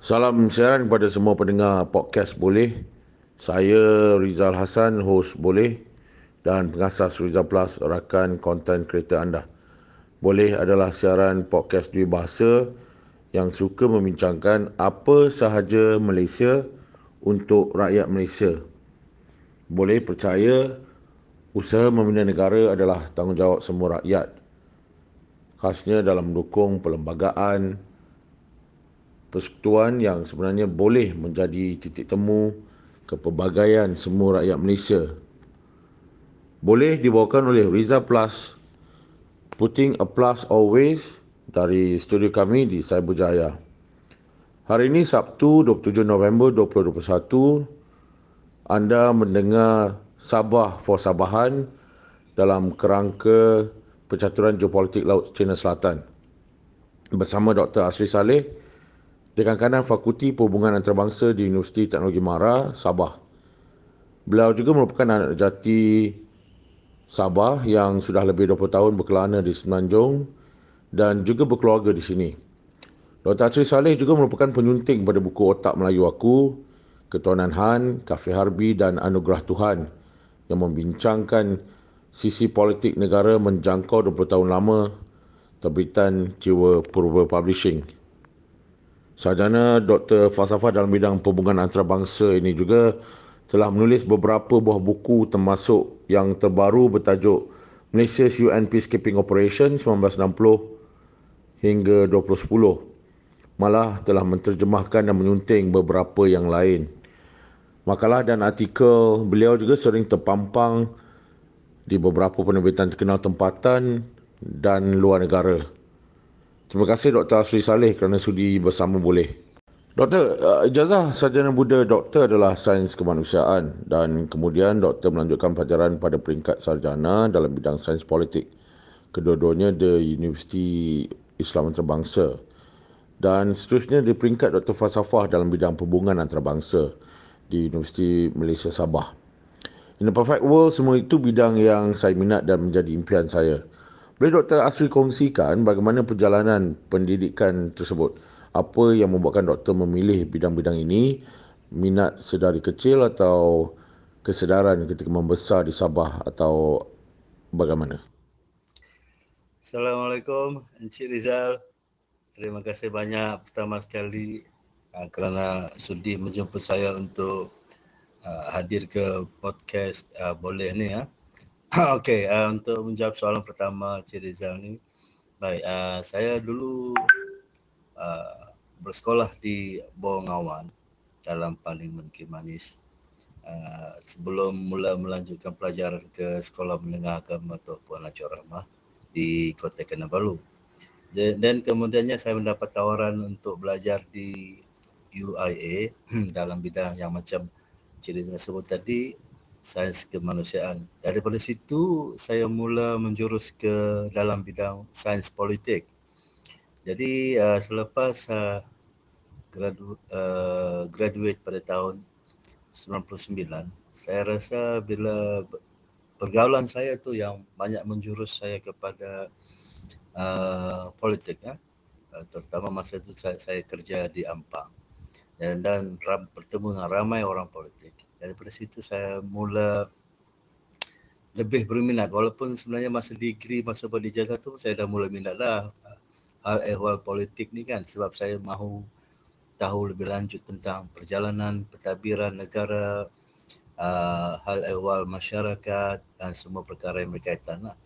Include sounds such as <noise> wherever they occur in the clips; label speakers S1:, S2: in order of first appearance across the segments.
S1: Salam siaran kepada semua pendengar podcast Boleh. Saya Rizal Hassan, host Boleh dan pengasas Rizal Plus, rakan konten kereta anda. Boleh adalah siaran podcast dua bahasa yang suka membincangkan apa sahaja Malaysia untuk rakyat Malaysia. Boleh percaya usaha membina negara adalah tanggungjawab semua rakyat. Khasnya dalam mendukung perlembagaan, persekutuan yang sebenarnya boleh menjadi titik temu kepelbagaian semua rakyat Malaysia. Boleh dibawakan oleh Riza Plus, Putting a Plus Always dari studio kami di Cyberjaya. Hari ini Sabtu 27 November 2021, anda mendengar Sabah for Sabahan dalam kerangka Percaturan Geopolitik Laut Cina Selatan bersama Dr. Asri Saleh, Dekan Kanan Fakulti Perhubungan Antarabangsa di Universiti Teknologi Mara, Sabah. Beliau juga merupakan anak jati Sabah yang sudah lebih 20 tahun berkelana di Semenanjung dan juga berkeluarga di sini. Dr. Asri Saleh juga merupakan penyunting pada buku Otak Melayu Aku, Ketuanan Han, Kafe Harbi dan Anugerah Tuhan yang membincangkan sisi politik negara menjangkau 20 tahun lama terbitan Jiwa Purba Publishing. Sarjana Dr. Falsafah dalam bidang perhubungan antarabangsa ini juga telah menulis beberapa buah buku termasuk yang terbaru bertajuk Malaysia's UN Peacekeeping Operation 1960 hingga 2010. Malah telah menterjemahkan dan menyunting beberapa yang lain. Makalah dan artikel beliau juga sering terpampang di beberapa penerbitan terkenal tempatan dan luar negara. Terima kasih Dr. Asri Saleh kerana sudi bersama boleh. Doktor, uh, ijazah sarjana Buddha doktor adalah sains kemanusiaan dan kemudian doktor melanjutkan pelajaran pada peringkat sarjana dalam bidang sains politik. Kedua-duanya di Universiti Islam Antarabangsa dan seterusnya di peringkat doktor falsafah dalam bidang perhubungan antarabangsa di Universiti Malaysia Sabah. In the perfect world, semua itu bidang yang saya minat dan menjadi impian saya. Boleh Dr. Asri kongsikan bagaimana perjalanan pendidikan tersebut? Apa yang membuatkan doktor memilih bidang-bidang ini? Minat sedari kecil atau kesedaran ketika membesar di Sabah atau bagaimana?
S2: Assalamualaikum Encik Rizal. Terima kasih banyak pertama sekali uh, kerana sudi menjemput saya untuk uh, hadir ke podcast uh, boleh ni ya. <laughs> Okey, uh, untuk menjawab soalan pertama Cik Rizal ni. Baik, uh, saya dulu uh, bersekolah di Bongawan dalam Parlimen Kimanis. Uh, sebelum mula melanjutkan pelajaran ke sekolah menengah agama atau Puan Acor Rahmah di Kota Kinabalu. Dan kemudiannya saya mendapat tawaran untuk belajar di UIA <clears throat> dalam bidang yang macam Cik Rizal sebut tadi sains kemanusiaan. Daripada situ saya mula menjurus ke dalam bidang sains politik. Jadi uh, selepas uh, gradu, uh, graduate pada tahun 99, saya rasa bila pergaulan saya tu yang banyak menjurus saya kepada uh, politik ya. Uh, terutama masa itu saya, saya kerja di Ampang dan, dan ram, bertemu dengan ramai orang politik daripada situ saya mula lebih berminat walaupun sebenarnya masa degree masa buat ijazah tu saya dah mula minat lah hal ehwal politik ni kan sebab saya mahu tahu lebih lanjut tentang perjalanan pentadbiran negara uh, hal ehwal masyarakat dan semua perkara yang berkaitan lah.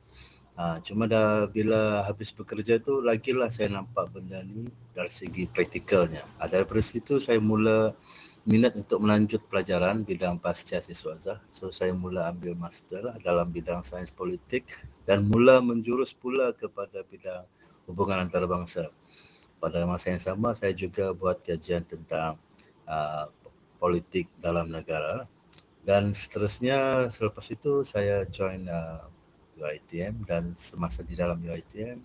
S2: Uh, cuma dah bila habis bekerja tu lagilah saya nampak benda ni dari segi praktikalnya. Ada dari situ saya mula minat untuk melanjut pelajaran bidang pasca siswaza. So saya mula ambil master lah dalam bidang sains politik dan mula menjurus pula kepada bidang hubungan antarabangsa. Pada masa yang sama saya juga buat kajian tentang uh, politik dalam negara dan seterusnya selepas itu saya join uh, UiTM dan semasa di dalam UiTM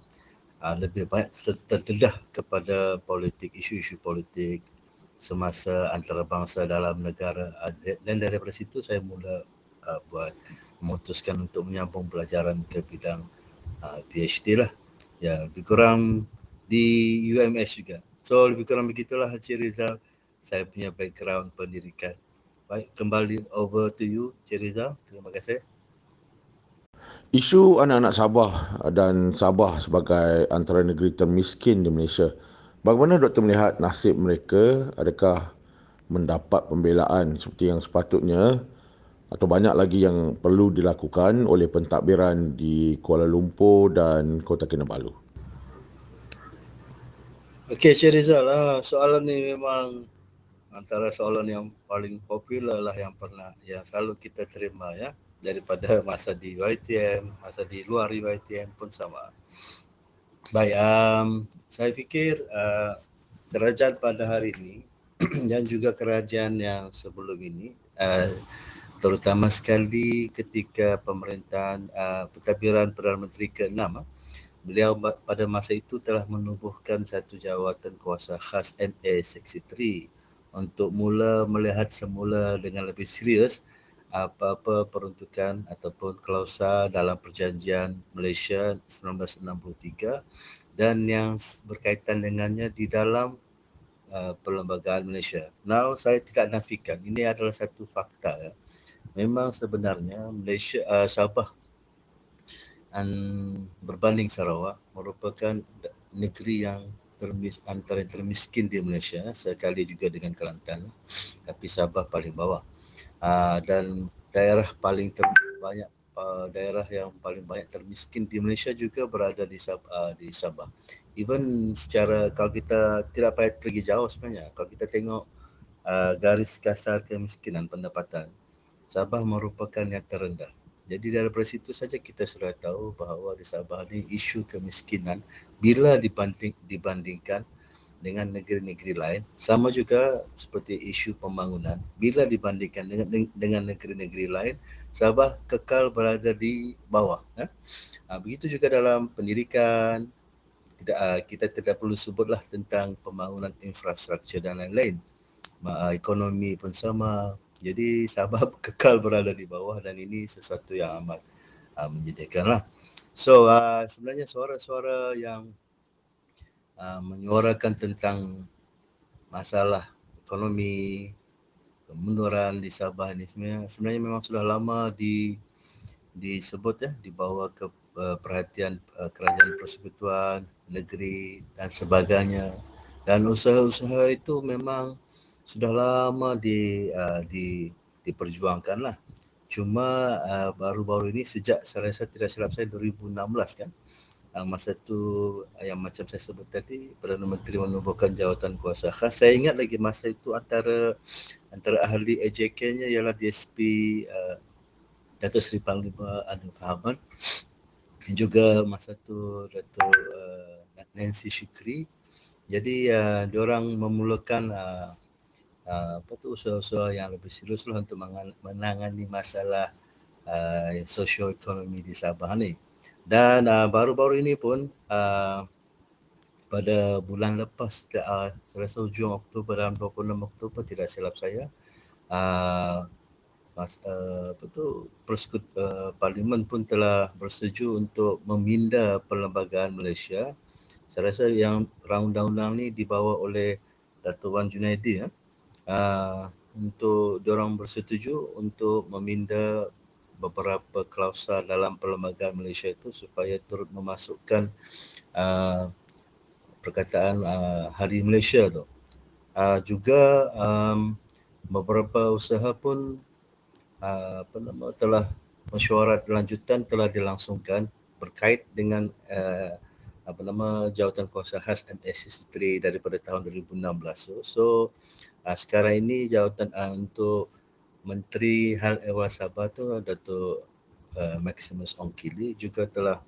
S2: uh, lebih banyak terdedah kepada politik isu-isu politik semasa antarabangsa dalam negara dan daripada situ saya mula uh, buat memutuskan untuk menyambung pelajaran ke bidang uh, PhD lah ya lebih kurang di UMS juga So lebih kurang begitulah Haji Rizal saya punya background pendidikan. Baik, kembali over to you Haji Rizal. Terima kasih.
S1: Isu anak-anak Sabah dan Sabah sebagai antara negeri termiskin di Malaysia. Bagaimana doktor melihat nasib mereka? Adakah mendapat pembelaan seperti yang sepatutnya atau banyak lagi yang perlu dilakukan oleh pentadbiran di Kuala Lumpur dan Kota Kinabalu?
S2: Okey, Cik Rizal, lah. soalan ni memang antara soalan yang paling popular lah yang pernah, yang selalu kita terima ya daripada masa di YTM, masa di luar YTM pun sama. Baik, um, saya fikir uh, kerajaan pada hari ini <clears throat> dan juga kerajaan yang sebelum ini uh, terutama sekali ketika pemerintahan uh, pentadbiran Perdana Menteri ke-6 uh, beliau pada masa itu telah menubuhkan satu jawatan kuasa khas MA Seksi 3 untuk mula melihat semula dengan lebih serius apa-apa peruntukan ataupun klausa dalam perjanjian Malaysia 1963 dan yang berkaitan dengannya di dalam uh, perlembagaan Malaysia. Now saya tidak nafikan ini adalah satu fakta ya memang sebenarnya Malaysia uh, Sabah dan berbanding Sarawak merupakan negeri yang termis, antara yang termiskin di Malaysia sekali juga dengan Kelantan tapi Sabah paling bawah uh, dan daerah paling terbanyak uh, daerah yang paling banyak termiskin di Malaysia juga berada di Sabah, uh, di Sabah. Even secara kalau kita tidak payah pergi jauh sebenarnya kalau kita tengok uh, garis kasar kemiskinan pendapatan Sabah merupakan yang terendah. Jadi dari situ saja kita sudah tahu bahawa di Sabah ini isu kemiskinan bila dibanding, dibandingkan dengan negeri-negeri lain. Sama juga seperti isu pembangunan. Bila dibandingkan dengan dengan negeri-negeri lain Sabah kekal berada di bawah ya. Ha, begitu juga dalam pendidikan. Tidak ah, kita tidak perlu sebutlah tentang pembangunan infrastruktur dan lain-lain. Ekonomi pun sama. Jadi <laughs> Sabah kekal berada di bawah dan ini sesuatu yang amat uh, menyedihkan lah. So uh, sebenarnya suara-suara yang uh, menyuarakan tentang masalah ekonomi, kemunduran di Sabah ini sebenarnya, sebenarnya memang sudah lama di disebut ya dibawa ke uh, perhatian uh, kerajaan persekutuan negeri dan sebagainya dan usaha-usaha itu memang sudah lama di uh, di diperjuangkan lah. Cuma uh, baru-baru ini sejak saya rasa tidak silap saya 2016 kan. Uh, masa tu uh, yang macam saya sebut tadi Perdana Menteri menubuhkan jawatan kuasa khas. Saya ingat lagi masa itu antara antara ahli AJK-nya ialah DSP uh, Datuk Seri Panglima Anwar Fahaman dan juga masa tu Datuk uh, Nancy Shukri. Jadi uh, diorang memulakan uh, Ah, apa tu usaha-usaha yang lebih serius lah untuk menangani masalah uh, sosioekonomi di Sabah ni. Dan uh, baru-baru ini pun uh, pada bulan lepas uh, saya rasa hujung Oktober dan 26 Oktober tidak silap saya uh, mas, uh, apa tu persekut uh, parlimen pun telah bersetuju untuk meminda perlembagaan Malaysia. Saya rasa yang undang-undang ni dibawa oleh Datuk Wan Junaidi ya. Uh, untuk diorang bersetuju untuk meminda beberapa klausa dalam perlembagaan Malaysia itu supaya turut memasukkan uh, perkataan uh, Hari Malaysia tu. Uh, juga um, beberapa usaha pun uh, apa nama telah mesyuarat lanjutan telah dilangsungkan berkait dengan uh, apa nama jawatan kuasa khas MSC3 daripada tahun 2016. So, so uh, sekarang ini jawatan uh, untuk Menteri Hal Ehwal Sabah tu Datuk uh, Maximus Ongkili juga telah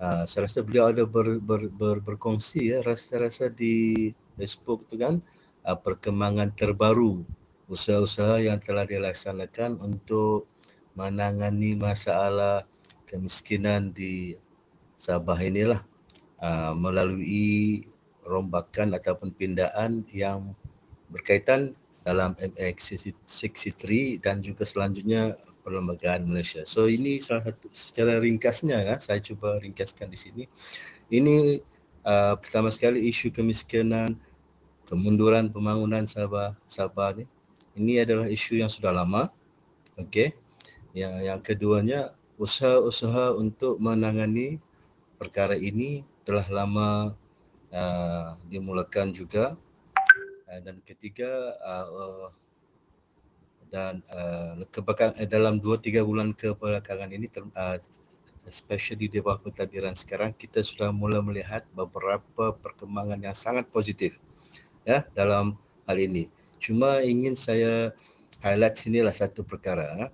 S2: uh, saya rasa beliau ada ber, ber, ber, berkongsi ya rasa-rasa di Facebook tu kan uh, perkembangan terbaru usaha-usaha yang telah dilaksanakan untuk menangani masalah kemiskinan di Sabah inilah uh, melalui rombakan ataupun pindaan yang berkaitan dalam MX63 dan juga selanjutnya perlembagaan Malaysia. So ini salah satu secara ringkasnya ya, saya cuba ringkaskan di sini. Ini uh, pertama sekali isu kemiskinan kemunduran pembangunan Sabah Sabah ni ini adalah isu yang sudah lama okey yang yang keduanya usaha-usaha untuk menangani perkara ini telah lama uh, dimulakan juga dan ketiga uh, dan uh, kebakaran uh, dalam 2 3 bulan kebelakangan ini ter, uh, especially di bawah pentadbiran sekarang kita sudah mula melihat beberapa perkembangan yang sangat positif ya dalam hal ini. Cuma ingin saya highlight sinilah satu perkara.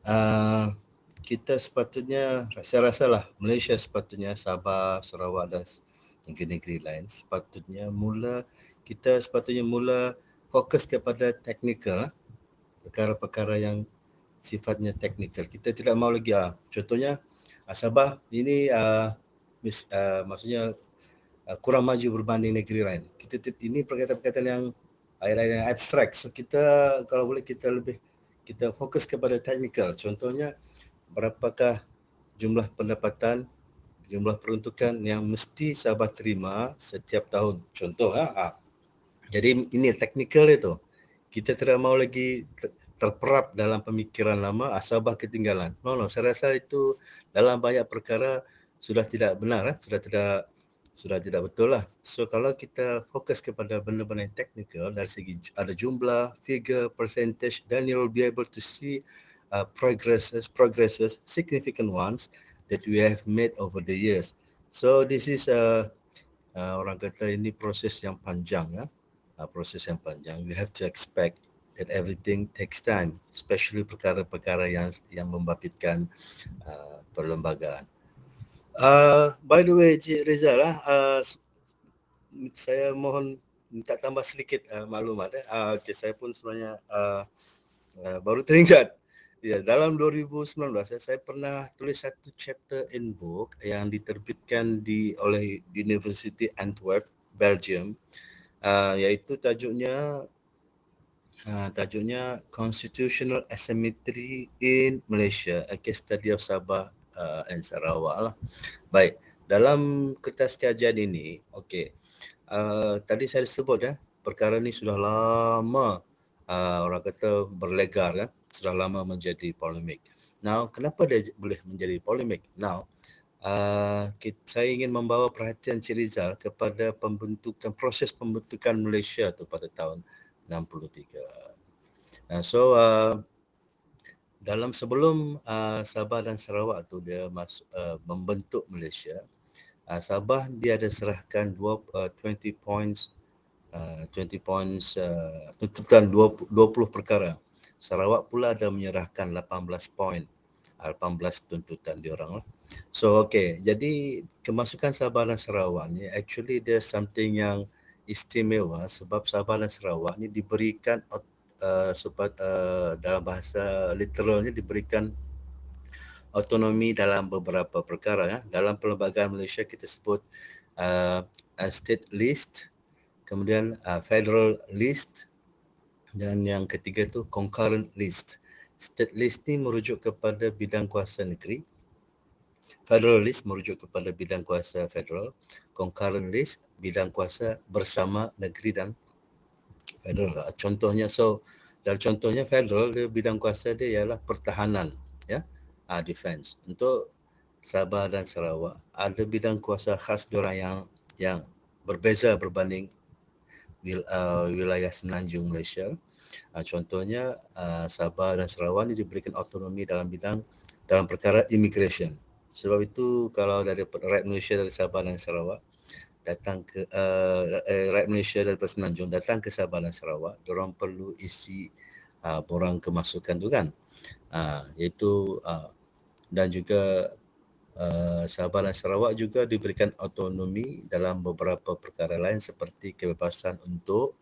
S2: Uh, kita sepatutnya saya rasalah Malaysia sepatutnya Sabah, Sarawak dan negeri-negeri lain sepatutnya mula kita sepatutnya mula fokus kepada teknikal perkara-perkara yang sifatnya teknikal. Kita tidak mau lagi ah contohnya ah, Sabah ini ah mis, ah, maksudnya ah, kurang maju berbanding negeri lain. Kita ini perkataan-perkataan yang air-air yang abstrak. So kita kalau boleh kita lebih kita fokus kepada teknikal. Contohnya berapakah jumlah pendapatan jumlah peruntukan yang mesti Sabah terima setiap tahun. Contoh ha. ha. Jadi ini teknikal itu. Kita tidak mau lagi terperap dalam pemikiran lama asabah ketinggalan. No, no, saya rasa itu dalam banyak perkara sudah tidak benar, eh? sudah tidak sudah tidak betul lah. So kalau kita fokus kepada benda-benda yang teknikal dari segi ada jumlah, figure, percentage, then you will be able to see uh, progresses, progresses, significant ones that we have made over the years. So this is a uh, uh, orang kata ini proses yang panjang ya, uh, proses yang panjang. We have to expect that everything takes time, especially perkara-perkara yang yang membabitkan uh, perlembagaan. Uh, by the way, Cik Rizal, uh, saya mohon minta tambah sedikit uh, maklumat. Eh. Uh, okay, saya pun sebenarnya uh, uh, baru teringat. Ya, dalam 2019 eh, saya pernah tulis satu chapter in book yang diterbitkan di oleh University Antwerp, Belgium. Uh, iaitu tajuknya Ha, tajuknya Constitutional Asymmetry in Malaysia, a case study of Sabah uh, and Sarawak lah. Baik, dalam kertas kajian ini, okey. Uh, tadi saya sebut ya, perkara ini sudah lama uh, orang kata berlegar ya, sudah lama menjadi polemik. Now, kenapa dia boleh menjadi polemik? Now, uh, kita, saya ingin membawa perhatian Cik Rizal kepada pembentukan proses pembentukan Malaysia tu pada tahun 63. Uh, so uh, dalam sebelum uh, Sabah dan Sarawak tu dia masuk uh, membentuk Malaysia, uh, Sabah dia ada serahkan dua, uh, 20 points uh, 20 points uh, tuntutan 20, 20 perkara. Sarawak pula ada menyerahkan 18 poin. 18 tuntutan diorang lah. So okay, jadi kemasukan Sabah dan Sarawak ni actually there's something yang istimewa sebab Sabah dan Sarawak ni diberikan uh, sebab uh, dalam bahasa literalnya diberikan autonomi dalam beberapa perkara ya. Dalam perlembagaan Malaysia kita sebut uh, state list, kemudian uh, federal list dan yang ketiga tu concurrent list. State list ni merujuk kepada bidang kuasa negeri. Federal list merujuk kepada bidang kuasa federal. Concurrent list bidang kuasa bersama negeri dan federal. Contohnya so dalam contohnya federal dia bidang kuasa dia ialah pertahanan ya uh, defense untuk Sabah dan Sarawak ada bidang kuasa khas diorang yang yang berbeza berbanding wil, uh, wilayah semenanjung Malaysia. Uh, contohnya uh, Sabah dan Sarawak ini diberikan autonomi dalam bidang dalam perkara immigration. Sebab itu kalau dari rakyat Malaysia dari Sabah dan Sarawak datang ke uh, uh, rakyat Malaysia dari Semenanjung datang ke Sabah dan Sarawak, orang perlu isi uh, borang kemasukan tu kan. Uh, iaitu uh, dan juga uh, Sabah dan Sarawak juga diberikan autonomi dalam beberapa perkara lain seperti kebebasan untuk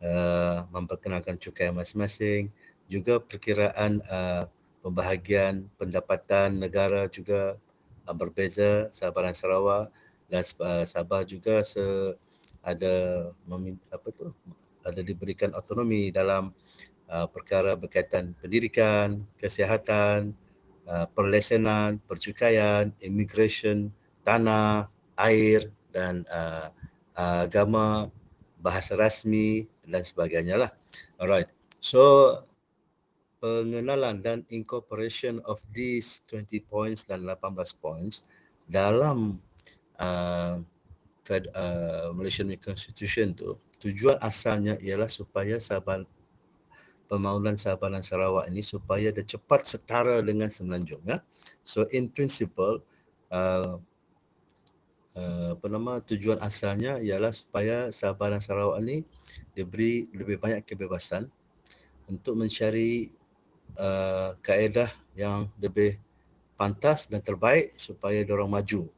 S2: uh, memperkenalkan cukai masing-masing, juga perkiraan uh, pembahagian pendapatan negara juga uh, berbeza. Sabah dan Sarawak dan uh, Sabah juga se ada meminta apa tu ada diberikan autonomi dalam uh, perkara berkaitan pendidikan, kesihatan, uh, perlesenan, percukaian, immigration, tanah, air dan uh, uh, agama bahasa rasmi dan sebagainya lah. Alright. So pengenalan dan incorporation of these 20 points dan 18 points dalam uh, Fed, uh, Malaysian Constitution tu tujuan asalnya ialah supaya Sabah pembangunan Sabah dan Sarawak ini supaya dia cepat setara dengan Semenanjung ya. So in principle uh, uh, apa nama tujuan asalnya ialah supaya Sabah dan Sarawak ini diberi lebih banyak kebebasan untuk mencari uh, kaedah yang lebih pantas dan terbaik supaya orang maju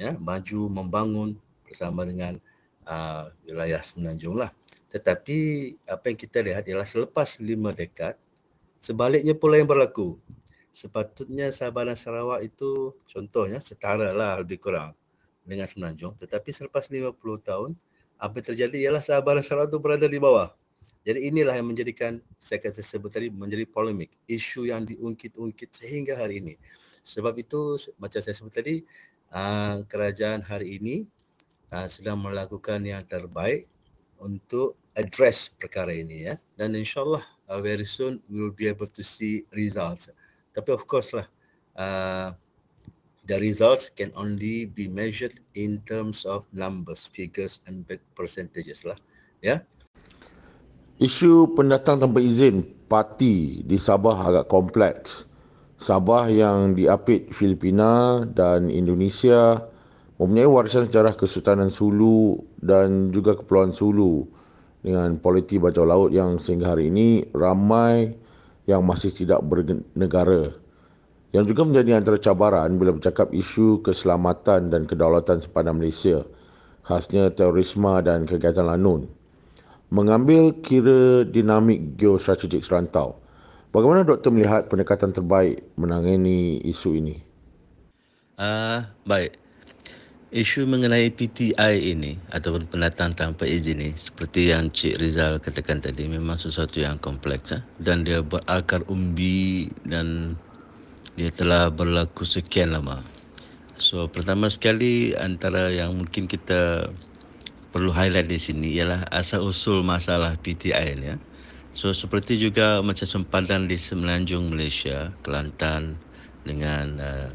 S2: ya maju membangun bersama dengan uh, wilayah Semenanjung lah. Tetapi apa yang kita lihat ialah selepas lima dekad, sebaliknya pula yang berlaku. Sepatutnya Sabah dan Sarawak itu contohnya setara lah lebih kurang dengan Semenanjung. Tetapi selepas 50 tahun, apa yang terjadi ialah Sabah dan Sarawak itu berada di bawah. Jadi inilah yang menjadikan saya kata sebut tadi menjadi polemik. Isu yang diungkit-ungkit sehingga hari ini. Sebab itu macam saya sebut tadi, ah, kerajaan hari ini ah, sedang melakukan yang terbaik untuk address perkara ini ya. Dan insyaallah uh, very soon we will be able to see results. Tapi of course lah uh, the results can only be measured in terms of numbers figures and percentages lah ya.
S1: Isu pendatang tanpa izin parti di Sabah agak kompleks. Sabah yang diapit Filipina dan Indonesia mempunyai warisan sejarah Kesultanan Sulu dan juga Kepulauan Sulu dengan politi bajau laut yang sehingga hari ini ramai yang masih tidak bernegara. Yang juga menjadi antara cabaran bila bercakap isu keselamatan dan kedaulatan sepadan Malaysia, khasnya terorisme dan kegiatan lanun. Mengambil kira dinamik geostrategik serantau, bagaimana doktor melihat pendekatan terbaik menangani isu ini?
S2: Uh, baik. Isu mengenai PTI ini ataupun pendatang tanpa izin ini seperti yang Cik Rizal katakan tadi memang sesuatu yang kompleks eh? dan dia berakar umbi dan dia telah berlaku sekian lama. So pertama sekali antara yang mungkin kita perlu highlight di sini ialah asal usul masalah PTI ini ya. So seperti juga macam sempadan di Semenanjung Malaysia, Kelantan dengan uh,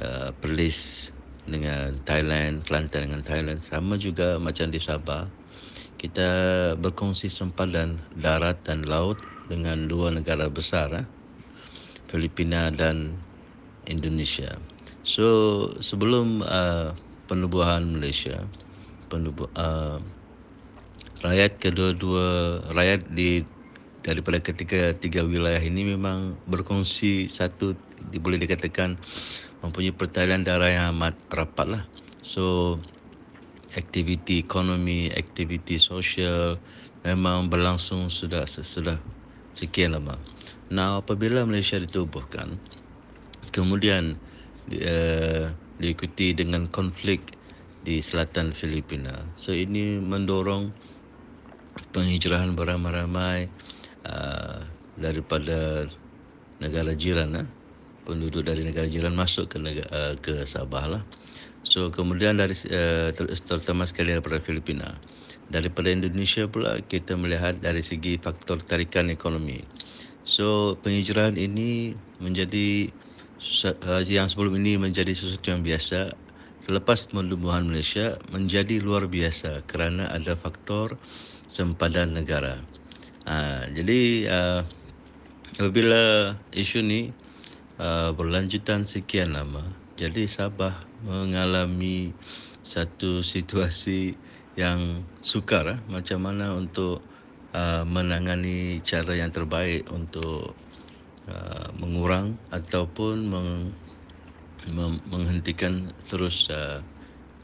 S2: uh, Perlis dengan Thailand, Kelantan dengan Thailand sama juga macam di Sabah. Kita berkongsi sempadan darat dan laut dengan dua negara besar, eh? Filipina dan Indonesia. So sebelum uh, penubuhan Malaysia, penubuh uh, rakyat kedua-dua rakyat di daripada ketiga tiga wilayah ini memang berkongsi satu boleh dikatakan mempunyai pertalian darah yang amat rapat lah. So, aktiviti ekonomi, aktiviti sosial memang berlangsung sudah sudah sekian lama. Nah, apabila Malaysia ditubuhkan, kemudian uh, diikuti dengan konflik di selatan Filipina. So, ini mendorong penghijrahan beramai-ramai uh, daripada negara jiran. Uh penduduk dari negara jiran masuk ke negara, uh, ke Sabah lah. So kemudian dari uh, terutama sekali daripada Filipina. Daripada Indonesia pula kita melihat dari segi faktor tarikan ekonomi. So penghijrahan ini menjadi uh, yang sebelum ini menjadi sesuatu yang biasa selepas penubuhan Malaysia menjadi luar biasa kerana ada faktor sempadan negara. Uh, jadi uh, apabila isu ni Uh, berlanjutan sekian lama. Jadi Sabah mengalami satu situasi yang sukar eh? macam mana untuk uh, menangani cara yang terbaik untuk uh, mengurang ataupun meng, mem, menghentikan terus uh,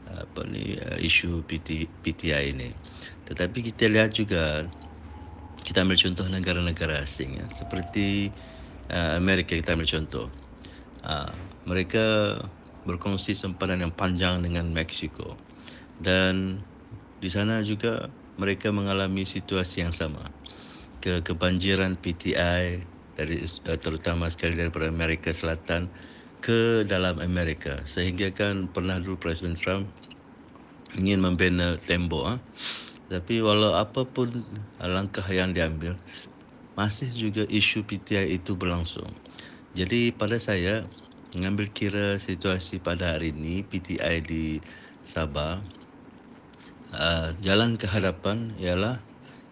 S2: apa ni uh, isu PT, PTI ini. Tetapi kita lihat juga kita ambil contoh negara-negara asing ya seperti uh, Amerika kita ambil contoh. Uh, mereka berkongsi sempadan yang panjang dengan Mexico dan di sana juga mereka mengalami situasi yang sama. Ke kebanjiran PTI dari uh, terutama sekali daripada Amerika Selatan ke dalam Amerika. Sehingga kan pernah dulu Presiden Trump ingin membina tembok uh, Tapi walau apapun langkah yang diambil, masih juga isu PTI itu berlangsung. Jadi pada saya, mengambil kira situasi pada hari ini, PTI di Sabah, uh, jalan ke hadapan ialah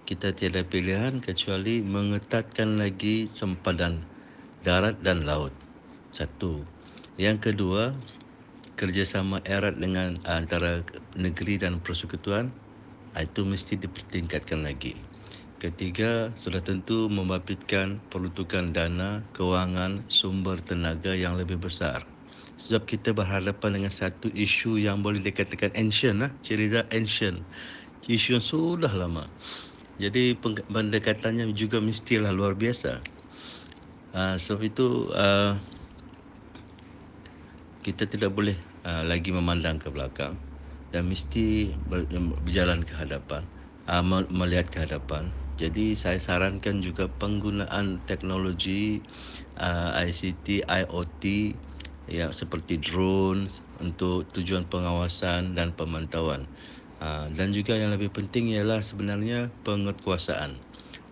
S2: kita tiada pilihan kecuali mengetatkan lagi sempadan darat dan laut. Satu. Yang kedua, kerjasama erat dengan antara negeri dan persekutuan Ah, itu mesti dipertingkatkan lagi. Ketiga, sudah tentu membabitkan peruntukan dana, kewangan, sumber tenaga yang lebih besar. Sebab kita berhadapan dengan satu isu yang boleh dikatakan ancient lah, Ciriza ancient. Isu yang sudah lama. Jadi pendekatannya juga mestilah luar biasa. Uh, sebab itu uh, kita tidak boleh uh, lagi memandang ke belakang dan mesti berjalan ke hadapan uh, melihat ke hadapan jadi saya sarankan juga penggunaan teknologi uh, ICT IoT yang seperti drone untuk tujuan pengawasan dan pemantauan uh, dan juga yang lebih penting ialah sebenarnya penguatkuasaan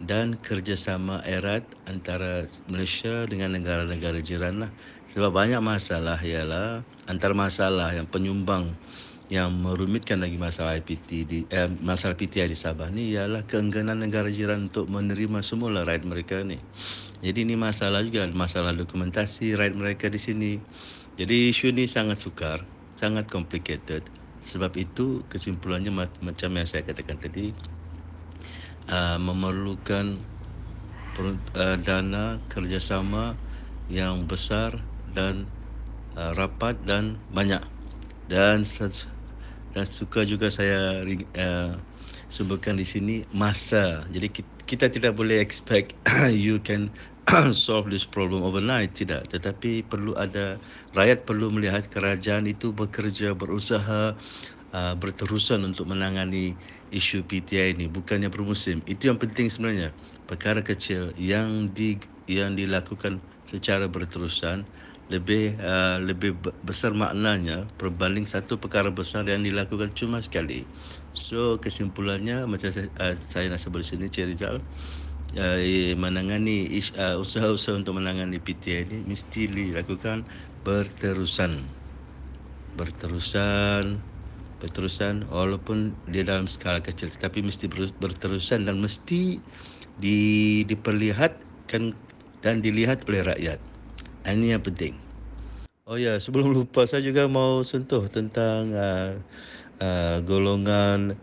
S2: dan kerjasama erat antara Malaysia dengan negara-negara jiran lah. Sebab banyak masalah ialah antara masalah yang penyumbang yang merumitkan lagi masalah IPT di eh, masalah PTI di Sabah ni ialah keengganan negara jiran untuk menerima semula right mereka ni. Jadi ini masalah juga masalah dokumentasi right mereka di sini. Jadi isu ni sangat sukar, sangat complicated. Sebab itu kesimpulannya macam yang saya katakan tadi uh, memerlukan uh, dana kerjasama yang besar dan uh, rapat dan banyak dan dan suka juga saya uh, sebutkan di sini masa. Jadi kita, kita tidak boleh expect <coughs> you can <coughs> solve this problem overnight tidak. Tetapi perlu ada rakyat perlu melihat kerajaan itu bekerja berusaha uh, berterusan untuk menangani isu PTI ini bukannya bermusim. Itu yang penting sebenarnya. Perkara kecil yang di yang dilakukan secara berterusan lebih uh, lebih besar maknanya berbanding satu perkara besar yang dilakukan cuma sekali. So kesimpulannya macam saya, uh, saya nak sebut sini Cik Rizal uh, menangani uh, usaha-usaha untuk menangani PTI ini mesti dilakukan berterusan. Berterusan berterusan walaupun dia dalam skala kecil tapi mesti berterusan dan mesti di, diperlihatkan dan dilihat oleh rakyat. Ini yang penting. Oh ya, sebelum lupa saya juga mau sentuh tentang uh, uh, golongan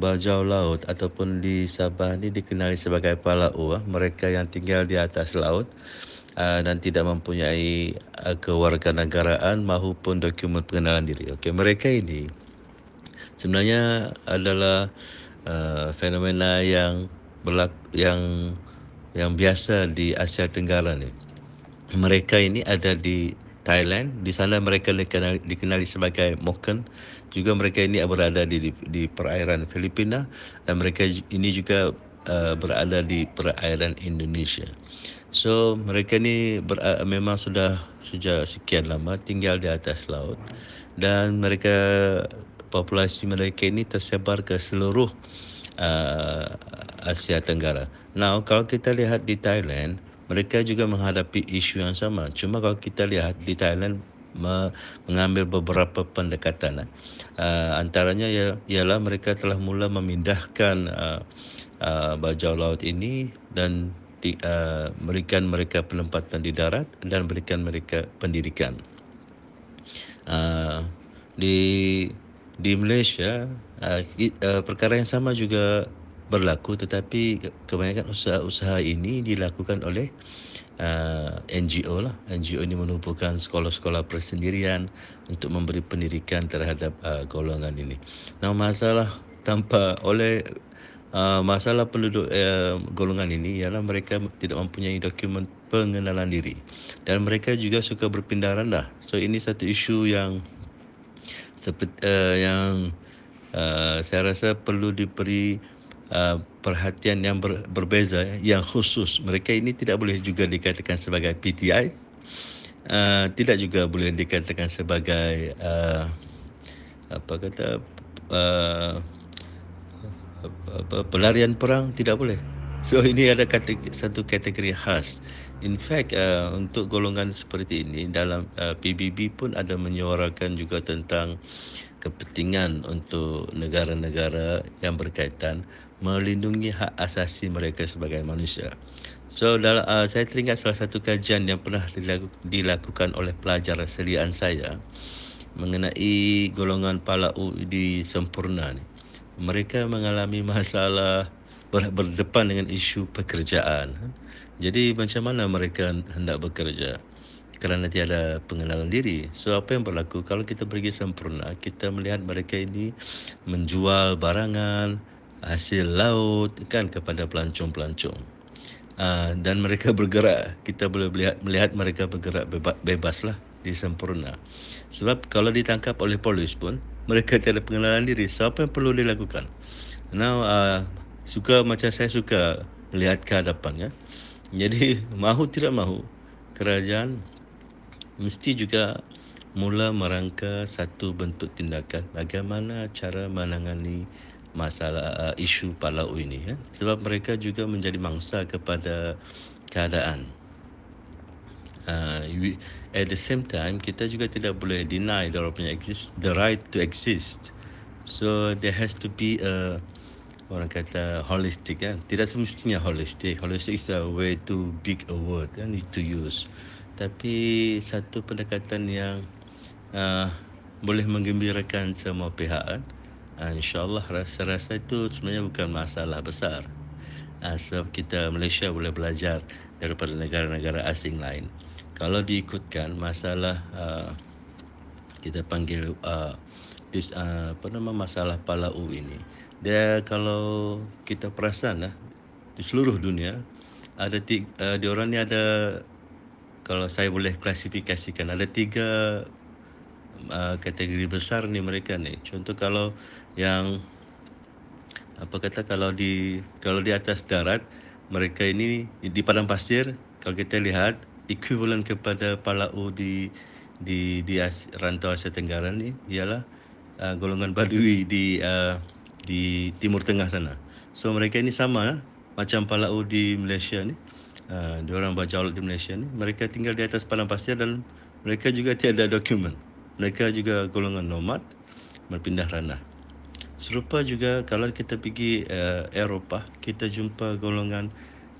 S2: bajau laut ataupun di Sabah ni dikenali sebagai palau. Uh, mereka yang tinggal di atas laut uh, dan tidak mempunyai uh, kewarganegaraan maupun dokumen pengenalan diri. Okey, mereka ini sebenarnya adalah uh, fenomena yang berlaku, yang yang biasa di Asia Tenggara ni mereka ini ada di Thailand. Di sana mereka dikenali, dikenali sebagai Moken. Juga mereka ini berada di, di, di perairan Filipina dan mereka ini juga uh, berada di perairan Indonesia. So mereka ini ber, uh, memang sudah sejak sekian lama tinggal di atas laut dan mereka populasi mereka ini tersebar ke seluruh uh, Asia Tenggara. Now kalau kita lihat di Thailand, mereka juga menghadapi isu yang sama. Cuma kalau kita lihat di Thailand mengambil beberapa pendekatan. Uh, antaranya ya, ialah mereka telah mula memindahkan uh, uh, bajau laut ini dan di, uh, berikan mereka penempatan di darat dan berikan mereka pendidikan. Uh, di di Malaysia uh, uh, perkara yang sama juga berlaku tetapi kebanyakan usaha-usaha ini dilakukan oleh uh, NGO lah. NGO ini menumpukan sekolah-sekolah persendirian untuk memberi pendidikan terhadap uh, golongan ini. Nah, masalah tanpa oleh uh, masalah penduduk uh, golongan ini ialah mereka tidak mempunyai dokumen pengenalan diri dan mereka juga suka berpindah rendah. So ini satu isu yang seperti uh, yang uh, saya rasa perlu diberi Uh, perhatian yang ber, berbeza yang khusus mereka ini tidak boleh juga dikatakan sebagai PTI uh, tidak juga boleh dikatakan sebagai uh, apa kata uh, pelarian perang tidak boleh. So ini ada kategori, satu kategori khas. In fact uh, untuk golongan seperti ini dalam uh, PBB pun ada menyuarakan juga tentang kepentingan untuk negara-negara yang berkaitan melindungi hak asasi mereka sebagai manusia. So dalam uh, saya teringat salah satu kajian yang pernah dilakukan oleh pelajar selian saya mengenai golongan Palau di Sempurna ni mereka mengalami masalah berdepan dengan isu pekerjaan. Jadi macam mana mereka hendak bekerja? Kerana tiada pengenalan diri. So apa yang berlaku kalau kita pergi sempurna, kita melihat mereka ini menjual barangan hasil laut kan kepada pelancong-pelancong. Uh, dan mereka <laughs> bergerak, kita boleh melihat, melihat mereka bergerak bebas lah di sempurna. Sebab kalau ditangkap oleh polis pun, mereka <laughs> tiada pengenalan diri. So apa yang perlu dilakukan? Now uh, suka macam saya suka melihat ke hadapan ya. Jadi <laughs> mahu tidak mahu kerajaan mesti juga mula merangka satu bentuk tindakan bagaimana cara menangani masalah uh, isu Palau ini ya. Sebab mereka juga menjadi mangsa kepada keadaan. Uh, we, at the same time kita juga tidak boleh deny the punya exist the right to exist. So there has to be a orang kata holistic kan tidak semestinya holistic. Holistic is a way too big a word kan need to use. Tapi satu pendekatan yang uh, boleh menggembirakan semua pihak kan uh, insyaallah rasa-rasa itu sebenarnya bukan masalah besar. Uh, sebab kita Malaysia boleh belajar daripada negara-negara asing lain. Kalau diikutkan masalah uh, kita panggil uh, dis, uh, apa nama masalah Palau ini dia kalau kita perasan uh, di seluruh dunia ada tiga, uh, di orang ni ada kalau saya boleh klasifikasikan ada tiga uh, kategori besar ni mereka ni. Contoh kalau yang apa kata kalau di kalau di atas darat mereka ini di padang pasir kalau kita lihat equivalent kepada Palau di di di Asia, rantau Asia Tenggara ni ialah uh, golongan Badui di uh, di Timur Tengah sana. So mereka ini sama uh, macam Palau di Malaysia ni. Uh, dia orang bajau di Malaysia ni. Mereka tinggal di atas padang pasir dan mereka juga tiada dokumen. Mereka juga golongan nomad berpindah ranah. Serupa juga kalau kita pergi uh, Eropah, kita jumpa golongan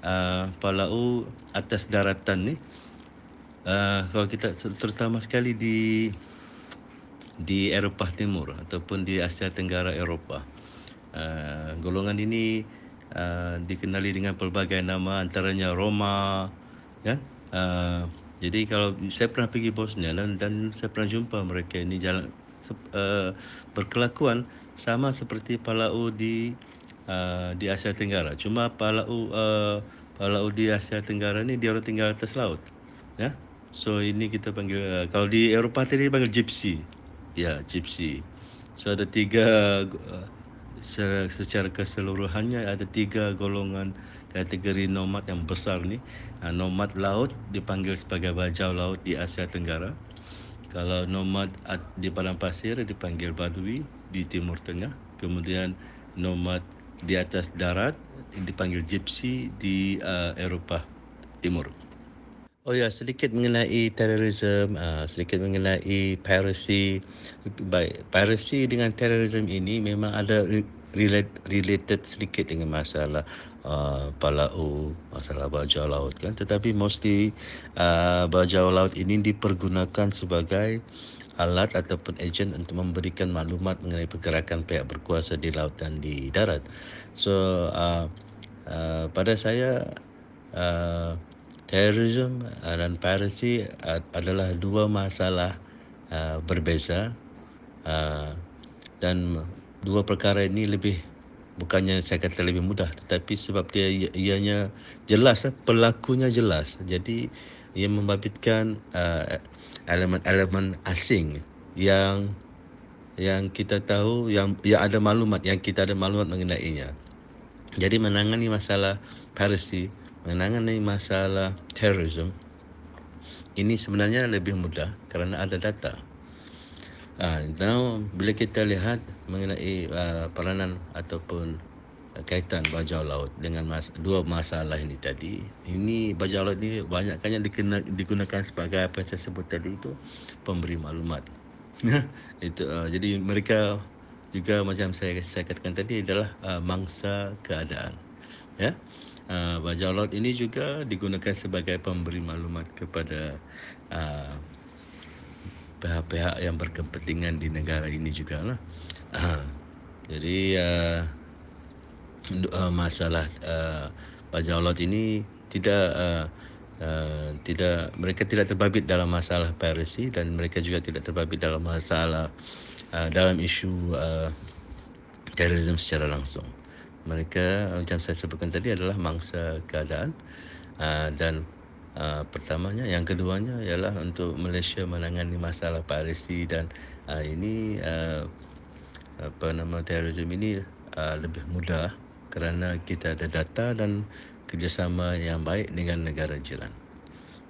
S2: uh, Palau atas daratan ni. Uh, kalau kita terutama sekali di di Eropah Timur ataupun di Asia Tenggara Eropah. Uh, golongan ini uh, dikenali dengan pelbagai nama antaranya Roma kan? Uh, jadi kalau saya pernah pergi Bosnia dan, dan saya pernah jumpa mereka ini jalan uh, berkelakuan sama seperti Palau di uh, di Asia Tenggara. Cuma Palau uh, Palau di Asia Tenggara ni dia orang tinggal atas laut. Ya. So ini kita panggil uh, kalau di Eropah tadi panggil gypsy. Ya, gypsy. So ada tiga uh, secara keseluruhannya ada tiga golongan kategori nomad yang besar ni. Uh, nomad laut dipanggil sebagai bajau laut di Asia Tenggara. Kalau nomad di padang pasir dipanggil badui di Timur Tengah. Kemudian nomad di atas darat dipanggil gypsy di uh, Eropah Timur. Oh ya, sedikit mengenai terorisme, uh, sedikit mengenai piracy. Baik, piracy dengan terorisme ini memang ada relate, related sedikit dengan masalah uh, Palau, masalah bajau laut kan. Tetapi mostly uh, bajau laut ini dipergunakan sebagai alat ataupun ejen untuk memberikan maklumat mengenai pergerakan pihak berkuasa di laut dan di darat. So uh, uh, pada saya uh, terorisme dan piracy adalah dua masalah uh, berbeza uh, dan dua perkara ini lebih bukannya saya kata lebih mudah tetapi sebab dia ianya jelas pelakunya jelas jadi ia membabitkan uh, elemen-elemen asing yang yang kita tahu yang yang ada maklumat yang kita ada maklumat mengenainya. Jadi menangani masalah piracy, menangani masalah terrorism ini sebenarnya lebih mudah kerana ada data. Ah, now bila kita lihat mengenai uh, peranan ataupun kaitan bajau laut dengan mas, dua masalah ini tadi. Ini bajau laut ini banyaknya digunakan sebagai apa yang saya sebut tadi itu pemberi maklumat. <laughs> itu uh, jadi mereka juga macam saya saya katakan tadi adalah mangsa keadaan. Ya. Bajau laut ini juga digunakan sebagai pemberi maklumat kepada pihak-pihak yang berkepentingan di negara ini juga lah. Uh, jadi uh, uh, masalah uh, bajau laut ini tidak uh, uh, tidak mereka tidak terbabit dalam masalah piracy dan mereka juga tidak terbabit dalam masalah uh, dalam isu uh, terorisme secara langsung. Mereka macam saya sebutkan tadi adalah mangsa keadaan uh, dan uh, pertamanya yang keduanya ialah untuk Malaysia menangani masalah piracy dan uh, ini uh, apa nama terorisme ini uh, lebih mudah kerana kita ada data dan kerjasama yang baik dengan negara jiran.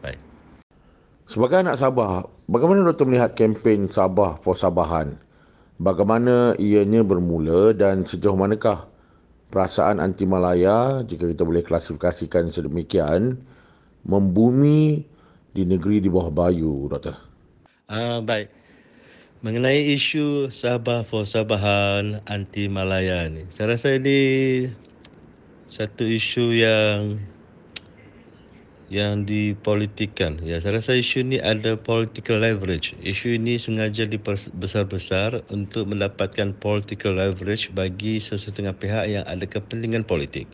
S2: Baik.
S1: Sebagai anak Sabah, bagaimana Dr. melihat kempen Sabah for Sabahan? Bagaimana ianya bermula dan sejauh manakah perasaan anti Malaya, jika kita boleh klasifikasikan sedemikian, membumi di negeri di bawah bayu, Doktor?
S2: Uh, baik. Mengenai isu Sabah for Sabahan anti Malaya ni, saya rasa ini satu isu yang yang dipolitikan. Ya, saya rasa isu ini ada political leverage. Isu ini sengaja dibesar-besar untuk mendapatkan political leverage bagi sesetengah pihak yang ada kepentingan politik.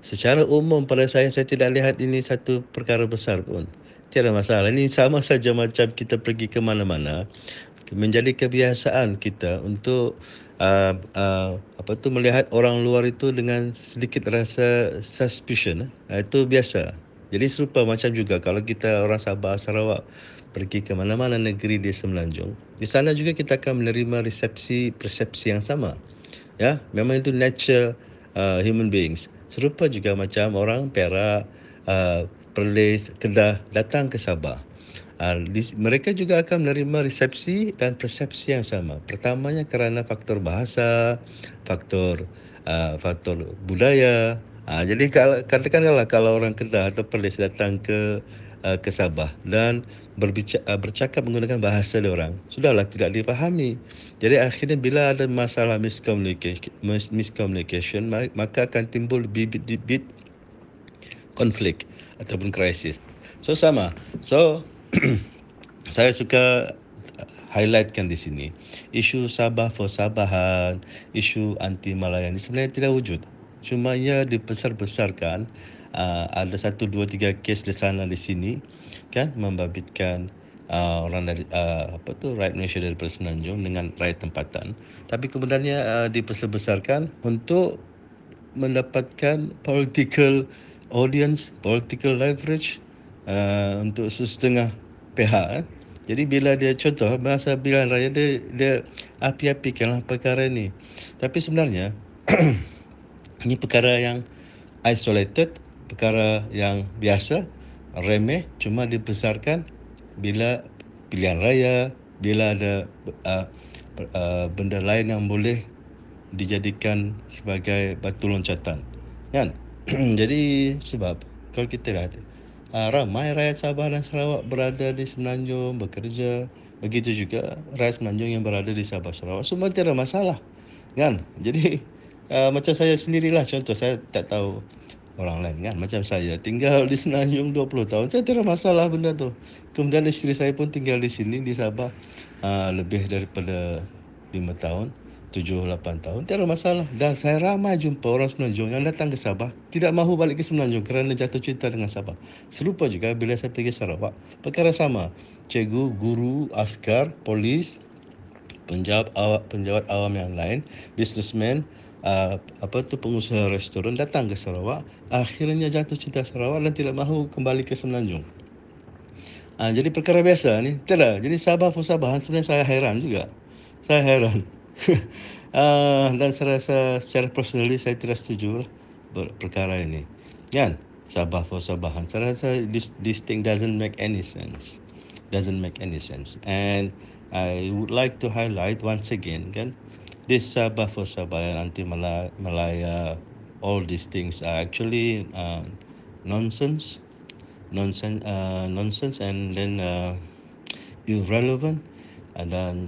S2: Secara umum pada saya, saya tidak lihat ini satu perkara besar pun. Tiada masalah. Ini sama saja macam kita pergi ke mana-mana menjadi kebiasaan kita untuk uh, uh, apa tu melihat orang luar itu dengan sedikit rasa suspicion uh, itu biasa jadi serupa macam juga kalau kita orang Sabah Sarawak pergi ke mana-mana negeri di Semenanjung di sana juga kita akan menerima resepsi persepsi yang sama ya memang itu nature uh, human beings serupa juga macam orang Perak uh, Perlis Kedah datang ke Sabah Uh, mereka juga akan menerima resepsi dan persepsi yang sama. Pertamanya kerana faktor bahasa, faktor uh, faktor budaya. Uh, jadi katakanlah kalau orang Kedah atau Perlis datang ke uh, ke Sabah dan berbicara, uh, bercakap menggunakan bahasa dia orang, sudahlah tidak dipahami. Jadi akhirnya bila ada masalah miscommunication, miscommunication maka akan timbul bibit-bibit konflik ataupun krisis. So sama. So <clears throat> saya suka highlightkan di sini isu Sabah for Sabahan, isu anti Malaya ini sebenarnya tidak wujud. Cuma ia dibesar-besarkan uh, ada satu dua tiga kes di sana di sini kan membabitkan uh, orang dari uh, apa tu rakyat Malaysia dari Semenanjung dengan rakyat tempatan. Tapi kemudiannya uh, dibesar-besarkan untuk mendapatkan political audience, political leverage uh, untuk setengah pihak. Eh. Jadi bila dia contoh bahasa pilihan raya dia dia api-apikanlah perkara ini. Tapi sebenarnya <clears throat> ini perkara yang isolated, perkara yang biasa, remeh. Cuma dibesarkan bila pilihan raya, bila ada uh, uh, benda lain yang boleh dijadikan sebagai batu loncatan. Kan? <clears throat> Jadi sebab kalau kita lihat uh, ramai rakyat Sabah dan Sarawak berada di Semenanjung bekerja. Begitu juga rakyat Semenanjung yang berada di Sabah Sarawak. Semua tiada masalah. Kan? Jadi <laughs> uh, macam saya sendirilah contoh. Saya tak tahu orang lain kan? Macam saya tinggal di Semenanjung 20 tahun. Saya tiada masalah benda tu. Kemudian isteri saya pun tinggal di sini di Sabah. Uh, lebih daripada 5 tahun tujuh, lapan tahun, tiada masalah. Dan saya ramai jumpa orang Semenanjung yang datang ke Sabah, tidak mahu balik ke Semenanjung kerana jatuh cinta dengan Sabah. Serupa juga bila saya pergi Sarawak, perkara sama. Cikgu, guru, askar, polis, penjawat awam, penjawat awam yang lain, businessman, uh, apa tu pengusaha restoran datang ke Sarawak, akhirnya jatuh cinta Sarawak dan tidak mahu kembali ke Semenanjung. Uh, jadi perkara biasa ni. Tidak. Jadi Sabah for Sabahan sebenarnya saya heran juga. Saya heran uh, <laughs> dan saya rasa secara personally saya tidak setuju perkara ini. Kan? Sabah for Sabahan. Saya rasa this, this thing doesn't make any sense. Doesn't make any sense. And I would like to highlight once again, kan? This Sabah for Sabahan anti Malaya all these things are actually uh, nonsense, nonsense, uh, nonsense, and then uh, irrelevant, and then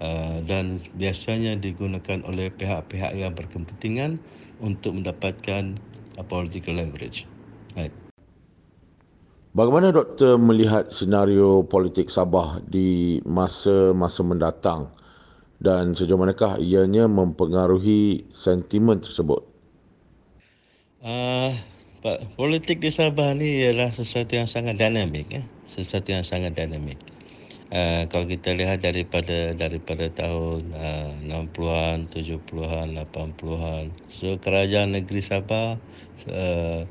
S2: uh, dan biasanya digunakan oleh pihak-pihak yang berkepentingan untuk mendapatkan uh, political leverage. Right.
S1: Bagaimana doktor melihat senario politik Sabah di masa-masa mendatang dan sejauh manakah ianya mempengaruhi sentimen tersebut?
S2: Uh, politik di Sabah ni ialah sesuatu yang sangat dinamik ya, sesuatu yang sangat dinamik. Uh, kalau kita lihat daripada daripada tahun uh, 60-an, 70-an, 80-an, so kerajaan negeri Sabah uh,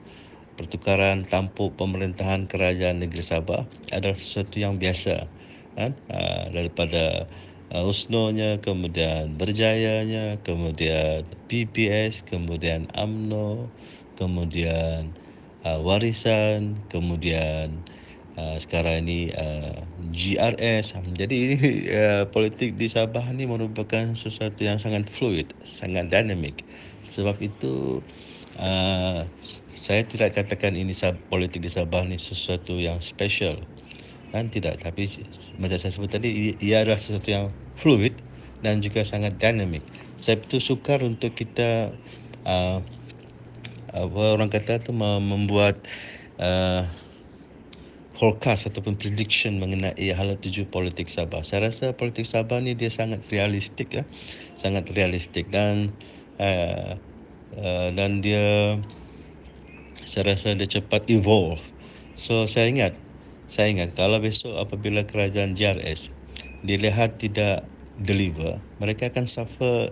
S2: pertukaran tampuk pemerintahan kerajaan negeri Sabah adalah sesuatu yang biasa kan uh, daripada usnonya kemudian berjayanya kemudian PPS kemudian AMNO kemudian uh, warisan kemudian uh, sekarang ini uh, GRS jadi <laughs> uh, politik di Sabah ni merupakan sesuatu yang sangat fluid sangat dinamik sebab itu uh, saya tidak katakan ini politik di Sabah ni sesuatu yang special kan tidak tapi macam saya sebut tadi ia adalah sesuatu yang fluid dan juga sangat dynamic saya betul sukar untuk kita uh, apa orang kata tu membuat uh, forecast ataupun prediction mengenai hala tuju politik Sabah. Saya rasa politik Sabah ni dia sangat realistik ya. Sangat realistik dan uh, uh, dan dia saya rasa dia cepat evolve. So saya ingat, saya ingat kalau besok apabila kerajaan JRS dilihat tidak deliver, mereka akan suffer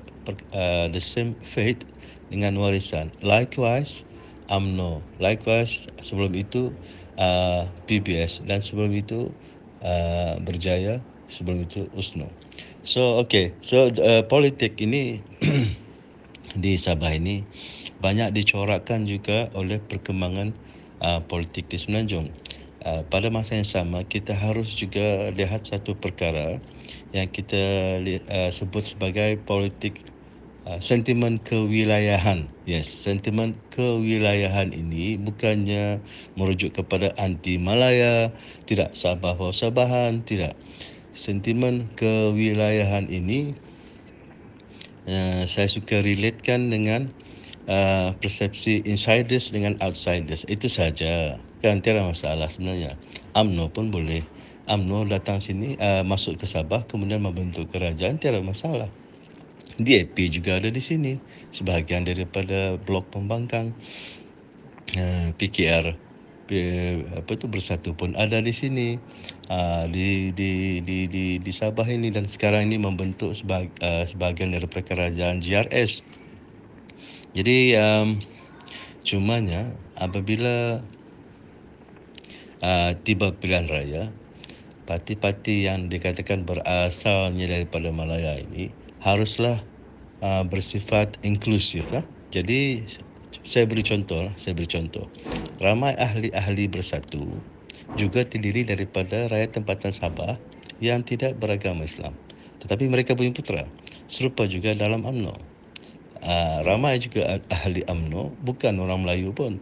S2: uh, the same fate dengan warisan. Likewise, AMNO. Likewise, sebelum itu uh, PBS dan sebelum itu uh, Berjaya, sebelum itu USNO. So okay, so uh, politik ini <clears throat> di Sabah ini banyak dicorakkan juga oleh perkembangan uh, politik di Semenanjung. Uh, pada masa yang sama kita harus juga lihat satu perkara yang kita uh, sebut sebagai politik uh, sentimen kewilayahan. Yes, sentimen kewilayahan ini bukannya merujuk kepada anti Malaya, tidak Sabah atau Sabahan, tidak. Sentimen kewilayahan ini uh, saya suka relatekan dengan uh, persepsi insiders dengan outsiders itu saja kan tiada masalah sebenarnya. AMNO pun boleh. AMNO datang sini uh, masuk ke Sabah kemudian membentuk kerajaan tiada masalah. DAP juga ada di sini sebahagian daripada blok pembangkang. Uh, PKR apa tu bersatu pun ada di sini. Uh, di, di di di di Sabah ini dan sekarang ini membentuk uh, sebahagian daripada kerajaan GRS jadi um, cumanya apabila uh, tiba pilihan raya, parti-parti yang dikatakan berasalnya daripada Malaya ini haruslah uh, bersifat inklusif. Lah. Jadi saya beri contoh, lah. saya beri contoh. Ramai ahli-ahli bersatu juga terdiri daripada rakyat tempatan Sabah yang tidak beragama Islam. Tetapi mereka punya putra. Serupa juga dalam UMNO. Ah, ramai juga ahli AMNO bukan orang Melayu pun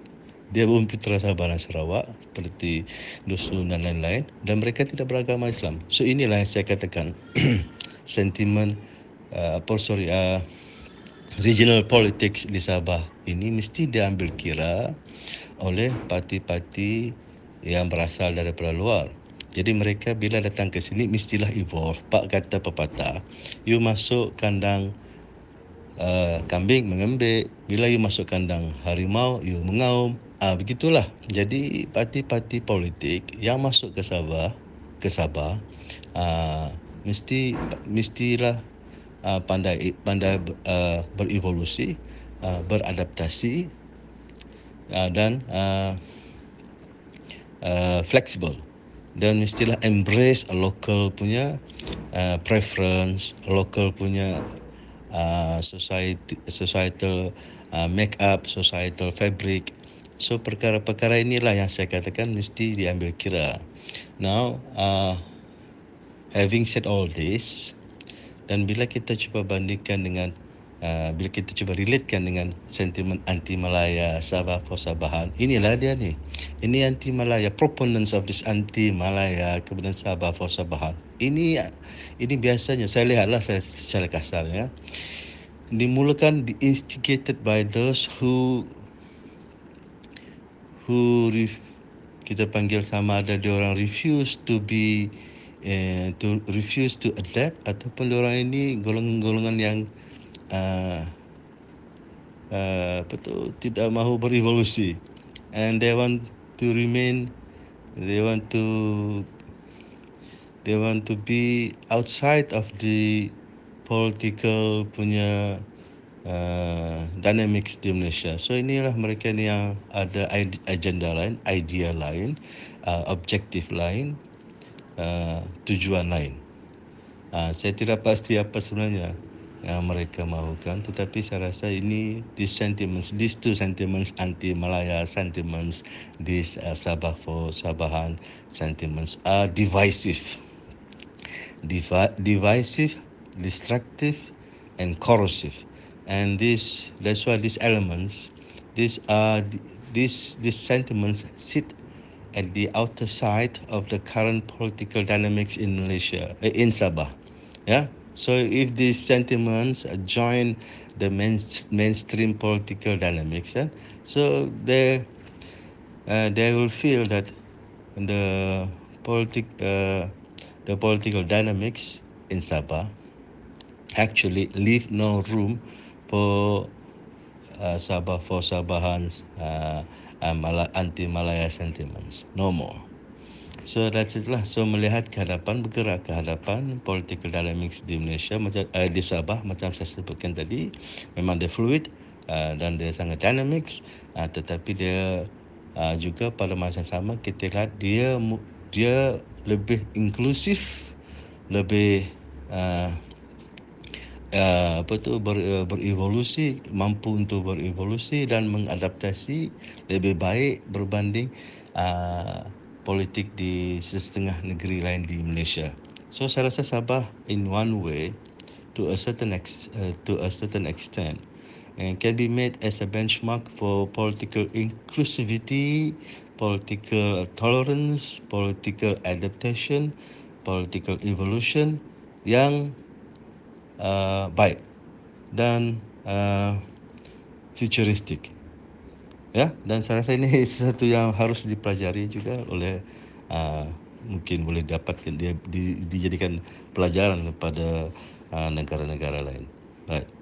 S2: dia pun putra Sabah Sarawak seperti dusun dan lain-lain dan mereka tidak beragama Islam so inilah yang saya katakan <clears throat> sentimen uh, apa sorry uh, regional politics di Sabah ini mesti diambil kira oleh parti-parti yang berasal daripada luar jadi mereka bila datang ke sini mestilah evolve. Pak kata pepatah, you masuk kandang uh, kambing mengembik bila you masuk kandang harimau you mengaum. Ah uh, begitulah. Jadi parti-parti politik yang masuk ke Sabah ke Sabah uh, mesti mestilah uh, pandai pandai uh, berevolusi uh, beradaptasi uh, dan uh, uh, fleksibel. Dan mestilah embrace local punya uh, preference local punya Uh, society, societal uh, make up, societal fabric. So perkara-perkara inilah yang saya katakan mesti diambil kira. Now, uh, having said all this, dan bila kita cuba bandingkan dengan uh, bila kita cuba relatekan dengan sentimen anti Malaya Sabah for Sabahan inilah dia ni ini anti Malaya proponents of this anti Malaya kemudian Sabah for Sabahan ini ini biasanya saya lihatlah saya secara kasar ya. Dimulakan instigated by those who who ref, kita panggil sama ada dia orang refuse to be eh, to refuse to adapt ataupun dia orang ini golongan-golongan yang uh, uh, apa tu tidak mahu berevolusi. And they want to remain they want to they want to be outside of the political punya uh, dynamics di Malaysia. So inilah mereka ni yang ada agenda lain, idea lain, uh, objektif lain, uh, tujuan lain. Uh, saya tidak pasti apa sebenarnya yang mereka mahukan tetapi saya rasa ini these sentiments these two sentiments anti Malaya sentiments these uh, Sabah for Sabahan sentiments are divisive Divi- divisive destructive and corrosive. And this that's why these elements these are these these sentiments sit at the outer side of the current political dynamics in Malaysia eh, in Sabah. Yeah? So if these sentiments join the main, mainstream political dynamics eh, so they uh, they will feel that the politic uh, the political dynamics in Sabah actually leave no room for uh, Sabah for Sabahans uh, uh, anti Malaya sentiments. No more. So that's it lah. So melihat ke hadapan, bergerak ke hadapan political dynamics di Malaysia, macam uh, di Sabah, macam saya sebutkan tadi, memang dia fluid uh, dan dia sangat dynamics, uh, tetapi dia uh, juga pada masa sama kita lihat dia dia lebih inklusif, lebih uh, uh, apa tu ber, uh, berevolusi mampu untuk berevolusi dan mengadaptasi lebih baik berbanding uh, politik di setengah negeri lain di Malaysia. So saya rasa Sabah in one way to a certain ex, uh, to a certain extent and can be made as a benchmark for political inclusivity, political tolerance, political adaptation, political evolution yang uh, baik dan uh, futuristik. Ya, dan saya rasa ini <laughs> sesuatu yang harus dipelajari juga oleh uh, mungkin boleh dapatkan dia di, dijadikan pelajaran kepada uh, negara-negara lain. Baik.